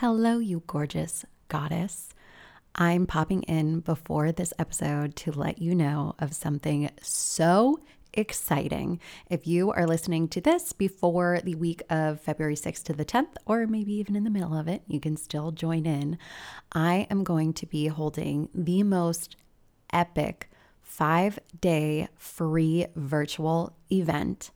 Hello, you gorgeous goddess. I'm popping in before this episode to let you know of something so exciting. If you are listening to this before the week of February 6th to the 10th, or maybe even in the middle of it, you can still join in. I am going to be holding the most epic five day free virtual event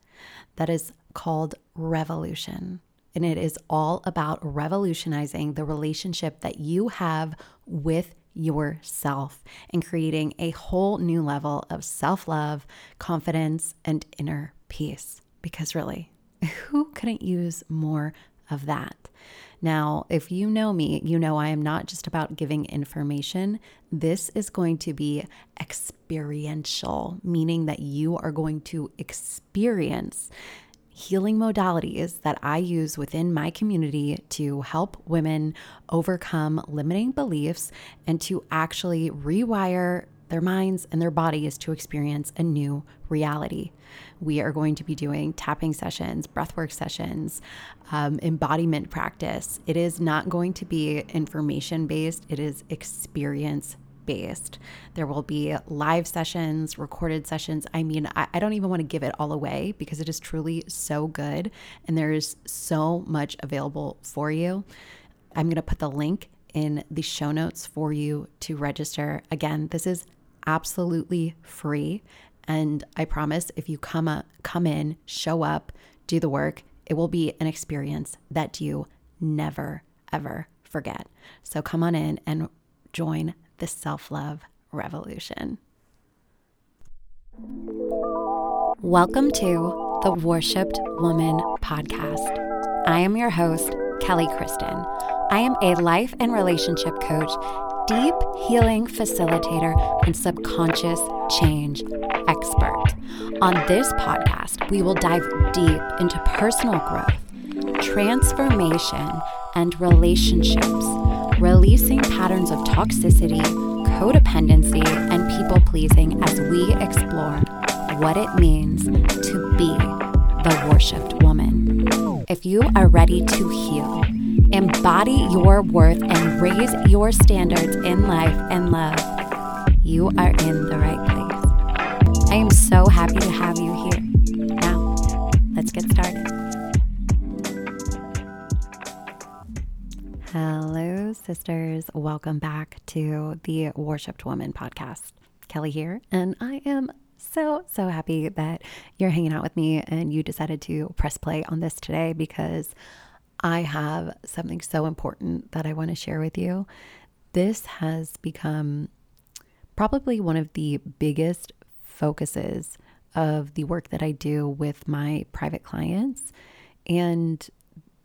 that is called Revolution and it is all about revolutionizing the relationship that you have with yourself and creating a whole new level of self love, confidence, and inner peace. Because really, who couldn't use more of that? Now, if you know me, you know I am not just about giving information. This is going to be experiential, meaning that you are going to experience healing modalities that I use within my community to help women overcome limiting beliefs and to actually rewire their minds and their bodies to experience a new reality. We are going to be doing tapping sessions, breathwork sessions, um, embodiment practice. It is not going to be information based, it is experience based. There will be live sessions, recorded sessions. I mean, I, I don't even want to give it all away because it is truly so good and there is so much available for you. I'm going to put the link in the show notes for you to register. Again, this is absolutely free. And I promise if you come up, come in, show up, do the work, it will be an experience that you never ever forget. So come on in and join the self love revolution. Welcome to the Worshipped Woman podcast. I am your host, Kelly Kristin. I am a life and relationship coach, deep healing facilitator, and subconscious change expert. On this podcast, we will dive deep into personal growth, transformation, and relationships releasing patterns of toxicity, codependency, and people pleasing as we explore what it means to be the worshipped woman. If you are ready to heal, embody your worth, and raise your standards in life and love, you are in the right place. I am so happy to have you here. Sisters. Welcome back to the Worshipped Woman podcast. Kelly here, and I am so, so happy that you're hanging out with me and you decided to press play on this today because I have something so important that I want to share with you. This has become probably one of the biggest focuses of the work that I do with my private clients and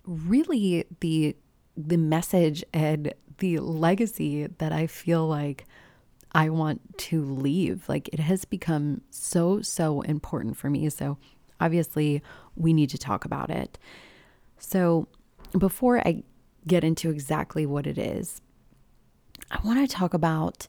really the the message and the legacy that I feel like I want to leave. Like it has become so, so important for me. So obviously, we need to talk about it. So before I get into exactly what it is, I want to talk about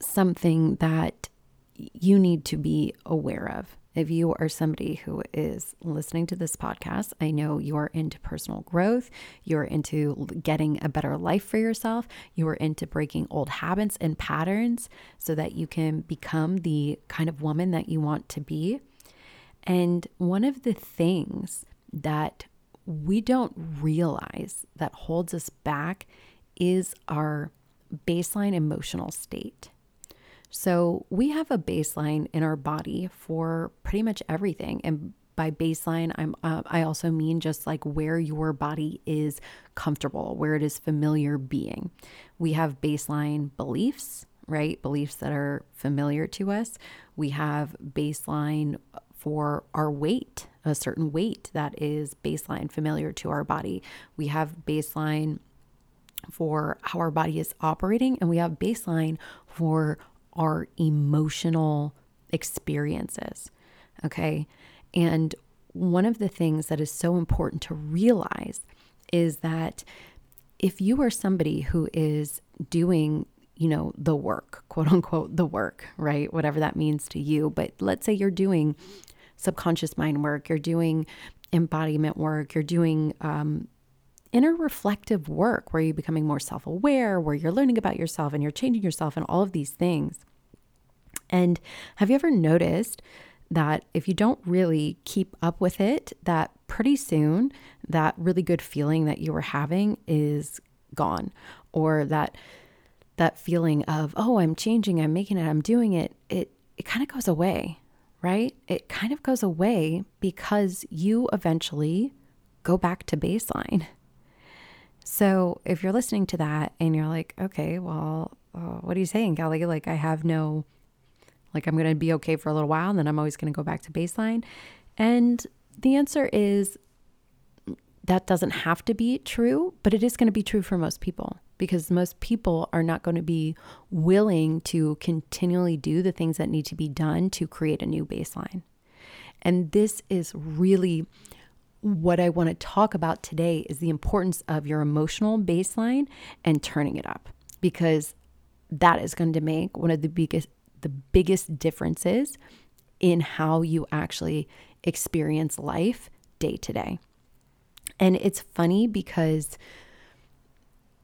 something that you need to be aware of. If you are somebody who is listening to this podcast, I know you're into personal growth, you're into getting a better life for yourself, you are into breaking old habits and patterns so that you can become the kind of woman that you want to be. And one of the things that we don't realize that holds us back is our baseline emotional state. So we have a baseline in our body for pretty much everything. And by baseline, I'm uh, I also mean just like where your body is comfortable, where it is familiar being. We have baseline beliefs, right? Beliefs that are familiar to us. We have baseline for our weight, a certain weight that is baseline familiar to our body. We have baseline for how our body is operating, and we have baseline for our emotional experiences. Okay. And one of the things that is so important to realize is that if you are somebody who is doing, you know, the work, quote unquote, the work, right? Whatever that means to you. But let's say you're doing subconscious mind work, you're doing embodiment work, you're doing um, inner reflective work where you're becoming more self aware, where you're learning about yourself and you're changing yourself and all of these things. And have you ever noticed that if you don't really keep up with it, that pretty soon that really good feeling that you were having is gone? Or that that feeling of oh i'm changing i'm making it i'm doing it it it kind of goes away right? It kind of goes away because you eventually go back to baseline so if you're listening to that and you're like okay well uh, what are you saying kelly like i have no like I'm going to be okay for a little while and then I'm always going to go back to baseline. And the answer is that doesn't have to be true, but it is going to be true for most people because most people are not going to be willing to continually do the things that need to be done to create a new baseline. And this is really what I want to talk about today is the importance of your emotional baseline and turning it up because that is going to make one of the biggest the biggest differences in how you actually experience life day to day. And it's funny because,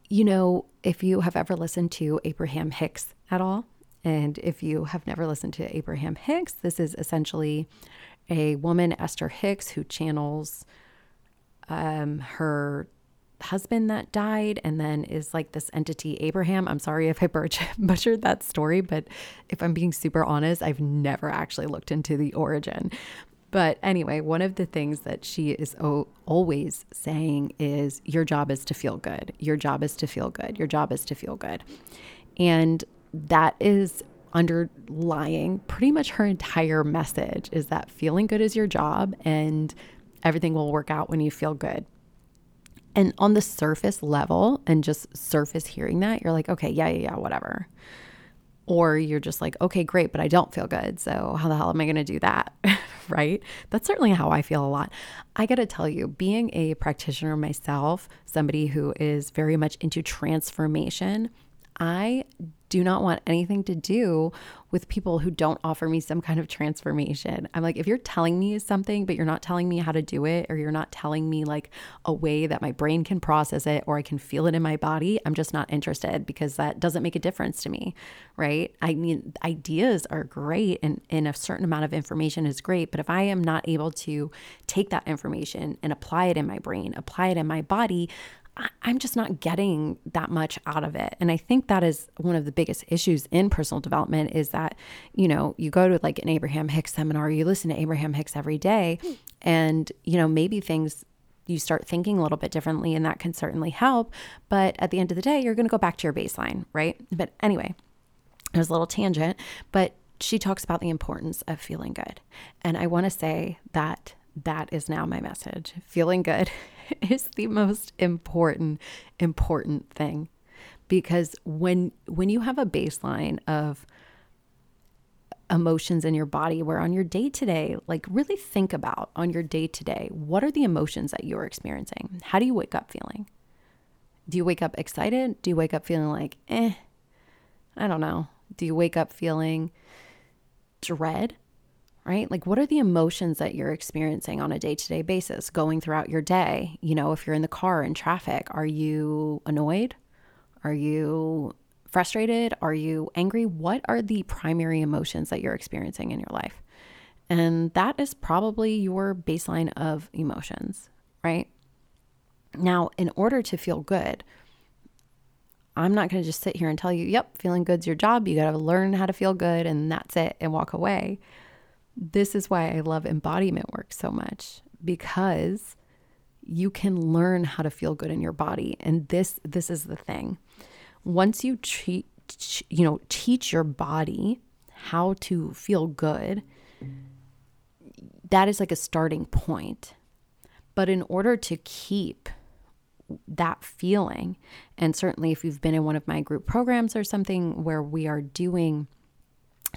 you know, if you have ever listened to Abraham Hicks at all, and if you have never listened to Abraham Hicks, this is essentially a woman, Esther Hicks, who channels um, her husband that died and then is like this entity Abraham. I'm sorry if I butchered that story, but if I'm being super honest, I've never actually looked into the origin. But anyway, one of the things that she is o- always saying is your job is to feel good. Your job is to feel good. Your job is to feel good. And that is underlying pretty much her entire message is that feeling good is your job and everything will work out when you feel good. And on the surface level and just surface hearing that, you're like, okay, yeah, yeah, yeah, whatever. Or you're just like, okay, great, but I don't feel good. So how the hell am I going to do that? right? That's certainly how I feel a lot. I got to tell you, being a practitioner myself, somebody who is very much into transformation, I do not want anything to do with people who don't offer me some kind of transformation. I'm like, if you're telling me something, but you're not telling me how to do it, or you're not telling me like a way that my brain can process it or I can feel it in my body, I'm just not interested because that doesn't make a difference to me, right? I mean, ideas are great and, and a certain amount of information is great, but if I am not able to take that information and apply it in my brain, apply it in my body, I'm just not getting that much out of it. And I think that is one of the biggest issues in personal development is that, you know, you go to like an Abraham Hicks seminar, you listen to Abraham Hicks every day, and, you know, maybe things you start thinking a little bit differently and that can certainly help. But at the end of the day, you're going to go back to your baseline, right? But anyway, it was a little tangent, but she talks about the importance of feeling good. And I want to say that that is now my message. Feeling good is the most important important thing. Because when when you have a baseline of emotions in your body where on your day to day like really think about on your day to day what are the emotions that you're experiencing? How do you wake up feeling? Do you wake up excited? Do you wake up feeling like eh i don't know. Do you wake up feeling dread right? Like, what are the emotions that you're experiencing on a day to day basis going throughout your day? You know, if you're in the car in traffic, are you annoyed? Are you frustrated? Are you angry? What are the primary emotions that you're experiencing in your life? And that is probably your baseline of emotions, right? Now, in order to feel good, I'm not going to just sit here and tell you, yep, feeling good's your job. You got to learn how to feel good and that's it and walk away. This is why I love embodiment work so much because you can learn how to feel good in your body and this this is the thing. Once you treat you know teach your body how to feel good, that is like a starting point. But in order to keep that feeling, and certainly if you've been in one of my group programs or something where we are doing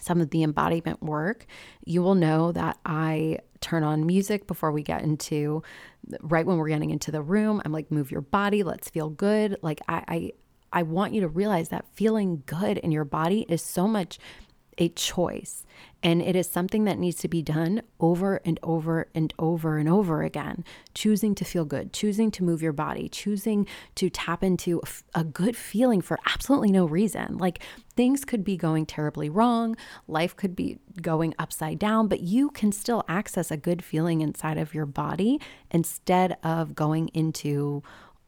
some of the embodiment work, you will know that I turn on music before we get into right when we're getting into the room. I'm like, move your body, let's feel good. Like I I, I want you to realize that feeling good in your body is so much a choice. And it is something that needs to be done over and over and over and over again. Choosing to feel good, choosing to move your body, choosing to tap into a good feeling for absolutely no reason. Like things could be going terribly wrong, life could be going upside down, but you can still access a good feeling inside of your body instead of going into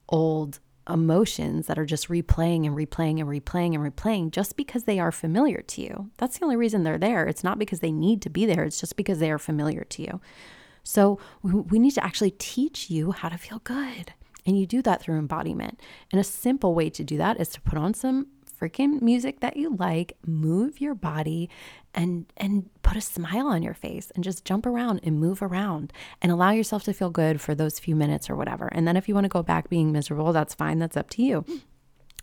old emotions that are just replaying and replaying and replaying and replaying just because they are familiar to you. That's the only reason they're there. It's not because they need to be there, it's just because they are familiar to you. So we need to actually teach you how to feel good. And you do that through embodiment. And a simple way to do that is to put on some freaking music that you like, move your body and and put a smile on your face and just jump around and move around and allow yourself to feel good for those few minutes or whatever. And then if you want to go back being miserable, that's fine, that's up to you.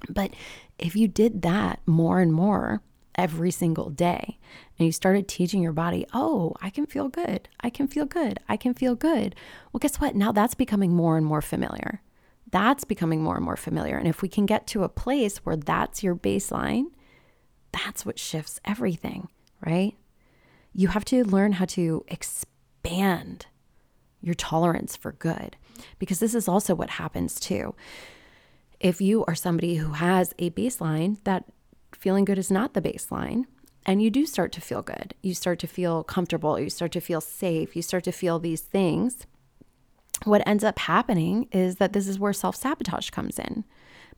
But if you did that more and more every single day and you started teaching your body, "Oh, I can feel good. I can feel good. I can feel good." Well, guess what? Now that's becoming more and more familiar that's becoming more and more familiar. And if we can get to a place where that's your baseline, that's what shifts everything, right? You have to learn how to expand your tolerance for good because this is also what happens too. If you are somebody who has a baseline that feeling good is not the baseline, and you do start to feel good, you start to feel comfortable, you start to feel safe, you start to feel these things. What ends up happening is that this is where self sabotage comes in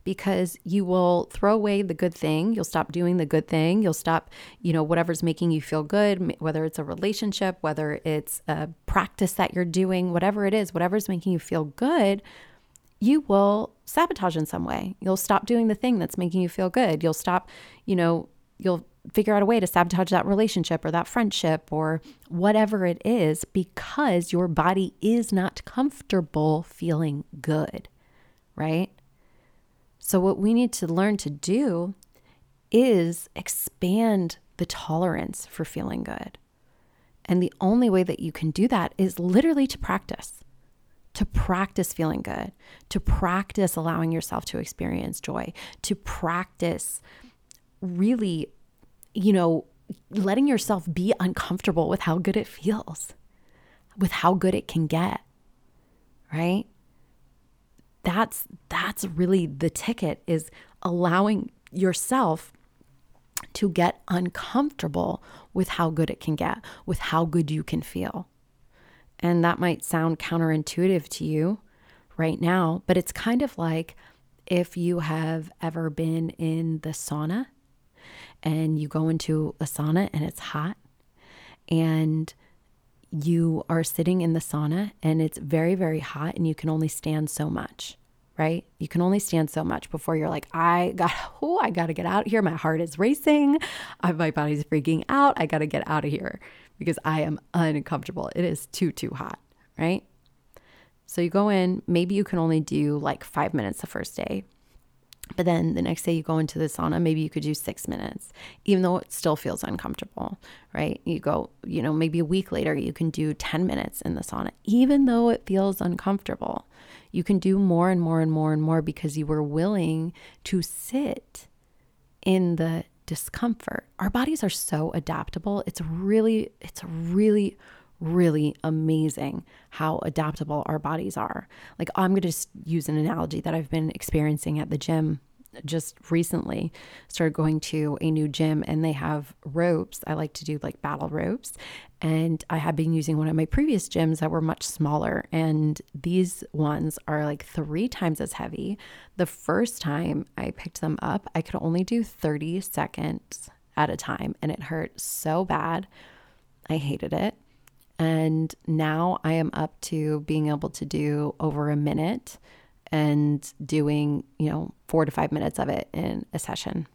because you will throw away the good thing. You'll stop doing the good thing. You'll stop, you know, whatever's making you feel good, whether it's a relationship, whether it's a practice that you're doing, whatever it is, whatever's making you feel good, you will sabotage in some way. You'll stop doing the thing that's making you feel good. You'll stop, you know, you'll figure out a way to sabotage that relationship or that friendship or whatever it is because your body is not comfortable feeling good, right? So, what we need to learn to do is expand the tolerance for feeling good. And the only way that you can do that is literally to practice, to practice feeling good, to practice allowing yourself to experience joy, to practice really you know, letting yourself be uncomfortable with how good it feels, with how good it can get, right? That's that's really the ticket is allowing yourself to get uncomfortable with how good it can get, with how good you can feel. And that might sound counterintuitive to you right now, but it's kind of like if you have ever been in the sauna and you go into a sauna and it's hot and you are sitting in the sauna and it's very, very hot and you can only stand so much, right? You can only stand so much before you're like, I got, oh, I got to get out here. My heart is racing. My body's freaking out. I got to get out of here because I am uncomfortable. It is too, too hot, right? So you go in, maybe you can only do like five minutes the first day. But then the next day you go into the sauna, maybe you could do six minutes, even though it still feels uncomfortable, right? You go, you know, maybe a week later, you can do 10 minutes in the sauna, even though it feels uncomfortable. You can do more and more and more and more because you were willing to sit in the discomfort. Our bodies are so adaptable. It's really, it's really, really amazing how adaptable our bodies are. Like, I'm going to use an analogy that I've been experiencing at the gym just recently. Started going to a new gym and they have ropes. I like to do like battle ropes. And I had been using one of my previous gyms that were much smaller. And these ones are like three times as heavy. The first time I picked them up, I could only do 30 seconds at a time and it hurt so bad. I hated it. And now I am up to being able to do over a minute and doing, you know, four to five minutes of it in a session.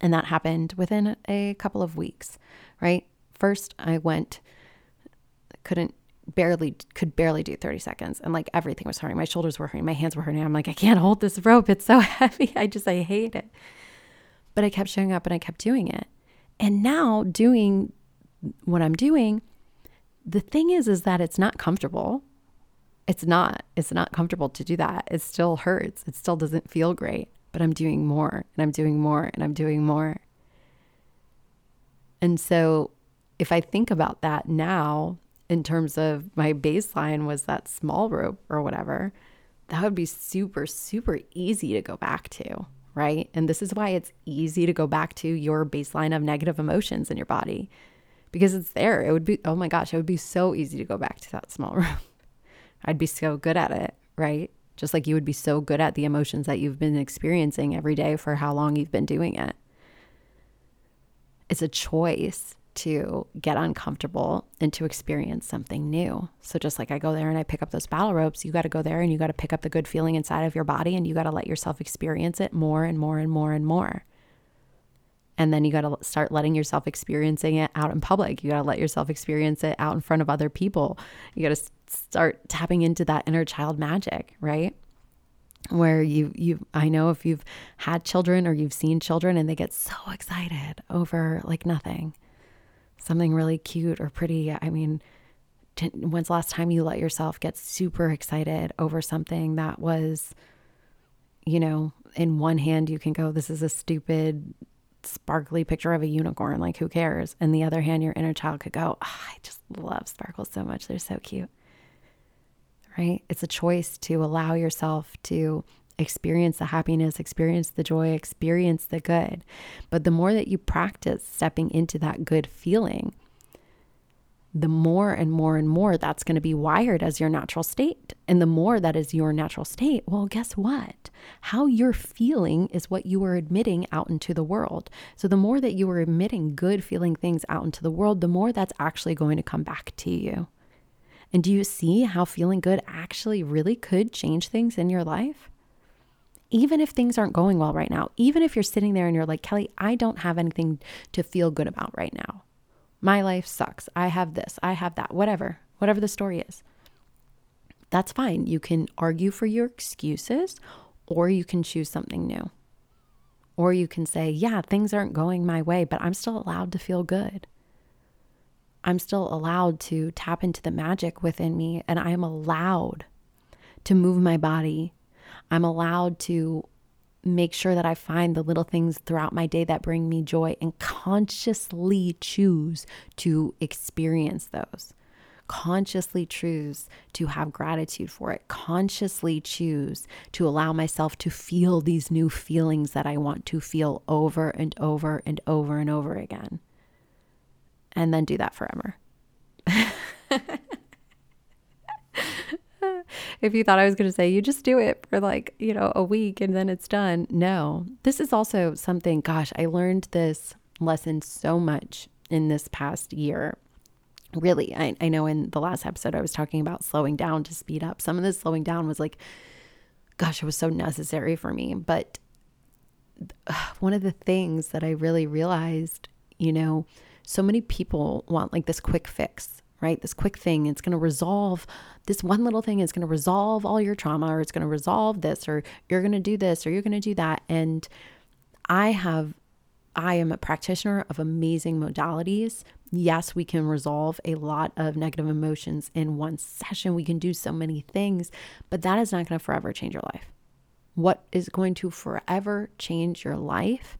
And that happened within a couple of weeks, right? First, I went, couldn't barely, could barely do 30 seconds. And like everything was hurting. My shoulders were hurting. My hands were hurting. I'm like, I can't hold this rope. It's so heavy. I just, I hate it. But I kept showing up and I kept doing it. And now doing what I'm doing, the thing is is that it's not comfortable. It's not it's not comfortable to do that. It still hurts. It still doesn't feel great but i'm doing more and i'm doing more and i'm doing more. And so if I think about that now, in terms of my baseline was that small rope or whatever, that would be super, super easy to go back to, right? And this is why it's easy to go back to your baseline of negative emotions in your body because it's there. It would be, oh my gosh, it would be so easy to go back to that small room. I'd be so good at it, right? Just like you would be so good at the emotions that you've been experiencing every day for how long you've been doing it. It's a choice to get uncomfortable and to experience something new. So, just like I go there and I pick up those battle ropes, you got to go there and you got to pick up the good feeling inside of your body and you got to let yourself experience it more and more and more and more. And then you got to start letting yourself experiencing it out in public. You got to let yourself experience it out in front of other people. You got to start tapping into that inner child magic, right? where you you I know if you've had children or you've seen children and they get so excited over like nothing something really cute or pretty. I mean, when's the last time you let yourself get super excited over something that was, you know, in one hand, you can go, this is a stupid, sparkly picture of a unicorn. Like, who cares? And the other hand, your inner child could go, oh, I just love sparkles so much. They're so cute. Right? It's a choice to allow yourself to experience the happiness, experience the joy, experience the good. But the more that you practice stepping into that good feeling, the more and more and more that's going to be wired as your natural state. And the more that is your natural state, well, guess what? How you're feeling is what you are admitting out into the world. So the more that you are admitting good feeling things out into the world, the more that's actually going to come back to you. And do you see how feeling good actually really could change things in your life? even if things aren't going well right now, even if you're sitting there and you're like, Kelly, I don't have anything to feel good about right now. My life sucks. I have this, I have that, whatever, whatever the story is. That's fine. You can argue for your excuses or you can choose something new. Or you can say, yeah, things aren't going my way, but I'm still allowed to feel good. I'm still allowed to tap into the magic within me and I am allowed to move my body I'm allowed to make sure that I find the little things throughout my day that bring me joy and consciously choose to experience those. Consciously choose to have gratitude for it. Consciously choose to allow myself to feel these new feelings that I want to feel over and over and over and over again. And then do that forever. if you thought I was going to say, you just do it for like, you know, a week and then it's done. No, this is also something, gosh, I learned this lesson so much in this past year. Really, I, I know in the last episode, I was talking about slowing down to speed up. Some of this slowing down was like, gosh, it was so necessary for me. But one of the things that I really realized, you know, so many people want like this quick fix right? This quick thing, it's going to resolve this one little thing is going to resolve all your trauma or it's going to resolve this or you're going to do this or you're going to do that. And I have I am a practitioner of amazing modalities. Yes, we can resolve a lot of negative emotions in one session. We can do so many things, but that is not going to forever change your life. What is going to forever change your life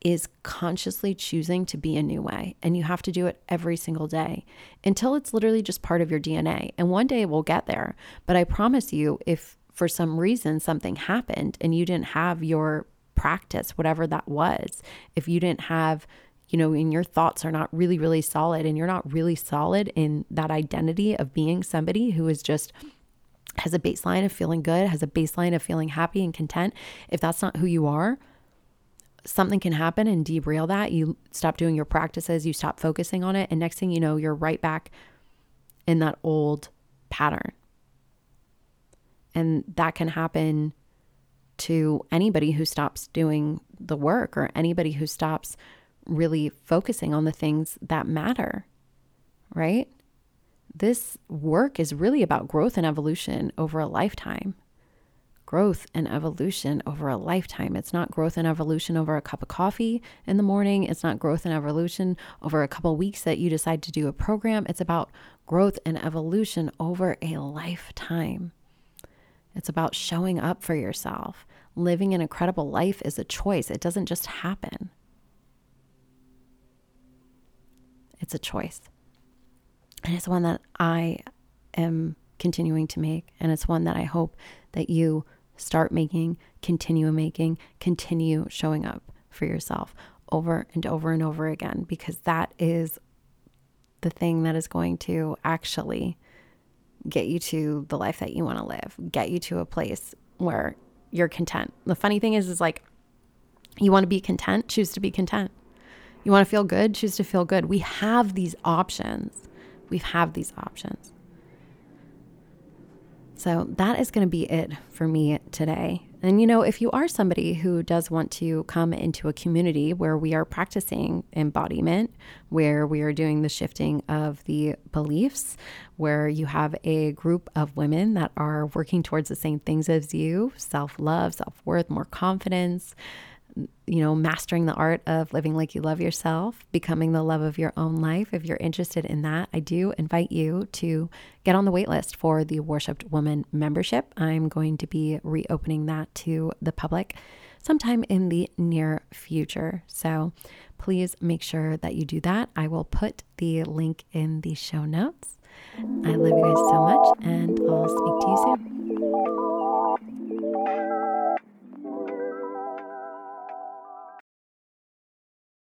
is consciously choosing to be a new way. And you have to do it every single day until it's literally just part of your DNA. And one day we'll get there. But I promise you, if for some reason something happened and you didn't have your practice, whatever that was, if you didn't have, you know, and your thoughts are not really, really solid and you're not really solid in that identity of being somebody who is just has a baseline of feeling good, has a baseline of feeling happy and content, if that's not who you are, something can happen and derail that. You stop doing your practices, you stop focusing on it, and next thing you know, you're right back in that old pattern. And that can happen to anybody who stops doing the work or anybody who stops really focusing on the things that matter, right? This work is really about growth and evolution over a lifetime growth and evolution over a lifetime. It's not growth and evolution over a cup of coffee in the morning. It's not growth and evolution over a couple weeks that you decide to do a program. It's about growth and evolution over a lifetime. It's about showing up for yourself. Living an incredible life is a choice, it doesn't just happen. It's a choice. And it's one that I am continuing to make. And it's one that I hope that you start making, continue making, continue showing up for yourself over and over and over again, because that is the thing that is going to actually get you to the life that you want to live, get you to a place where you're content. The funny thing is, is like you want to be content, choose to be content. You want to feel good, choose to feel good. We have these options. We have these options. So that is going to be it for me today. And you know, if you are somebody who does want to come into a community where we are practicing embodiment, where we are doing the shifting of the beliefs, where you have a group of women that are working towards the same things as you self love, self worth, more confidence, you know, mastering the art of living like you love yourself, becoming the love of your own life. If you're interested in that, I do invite you to get on the waitlist for the Worshipped Woman membership. I'm going to be reopening that to the public sometime in the near future. So please make sure that you do that. I will put the link in the show notes. I love you guys so much, and I'll speak to you soon.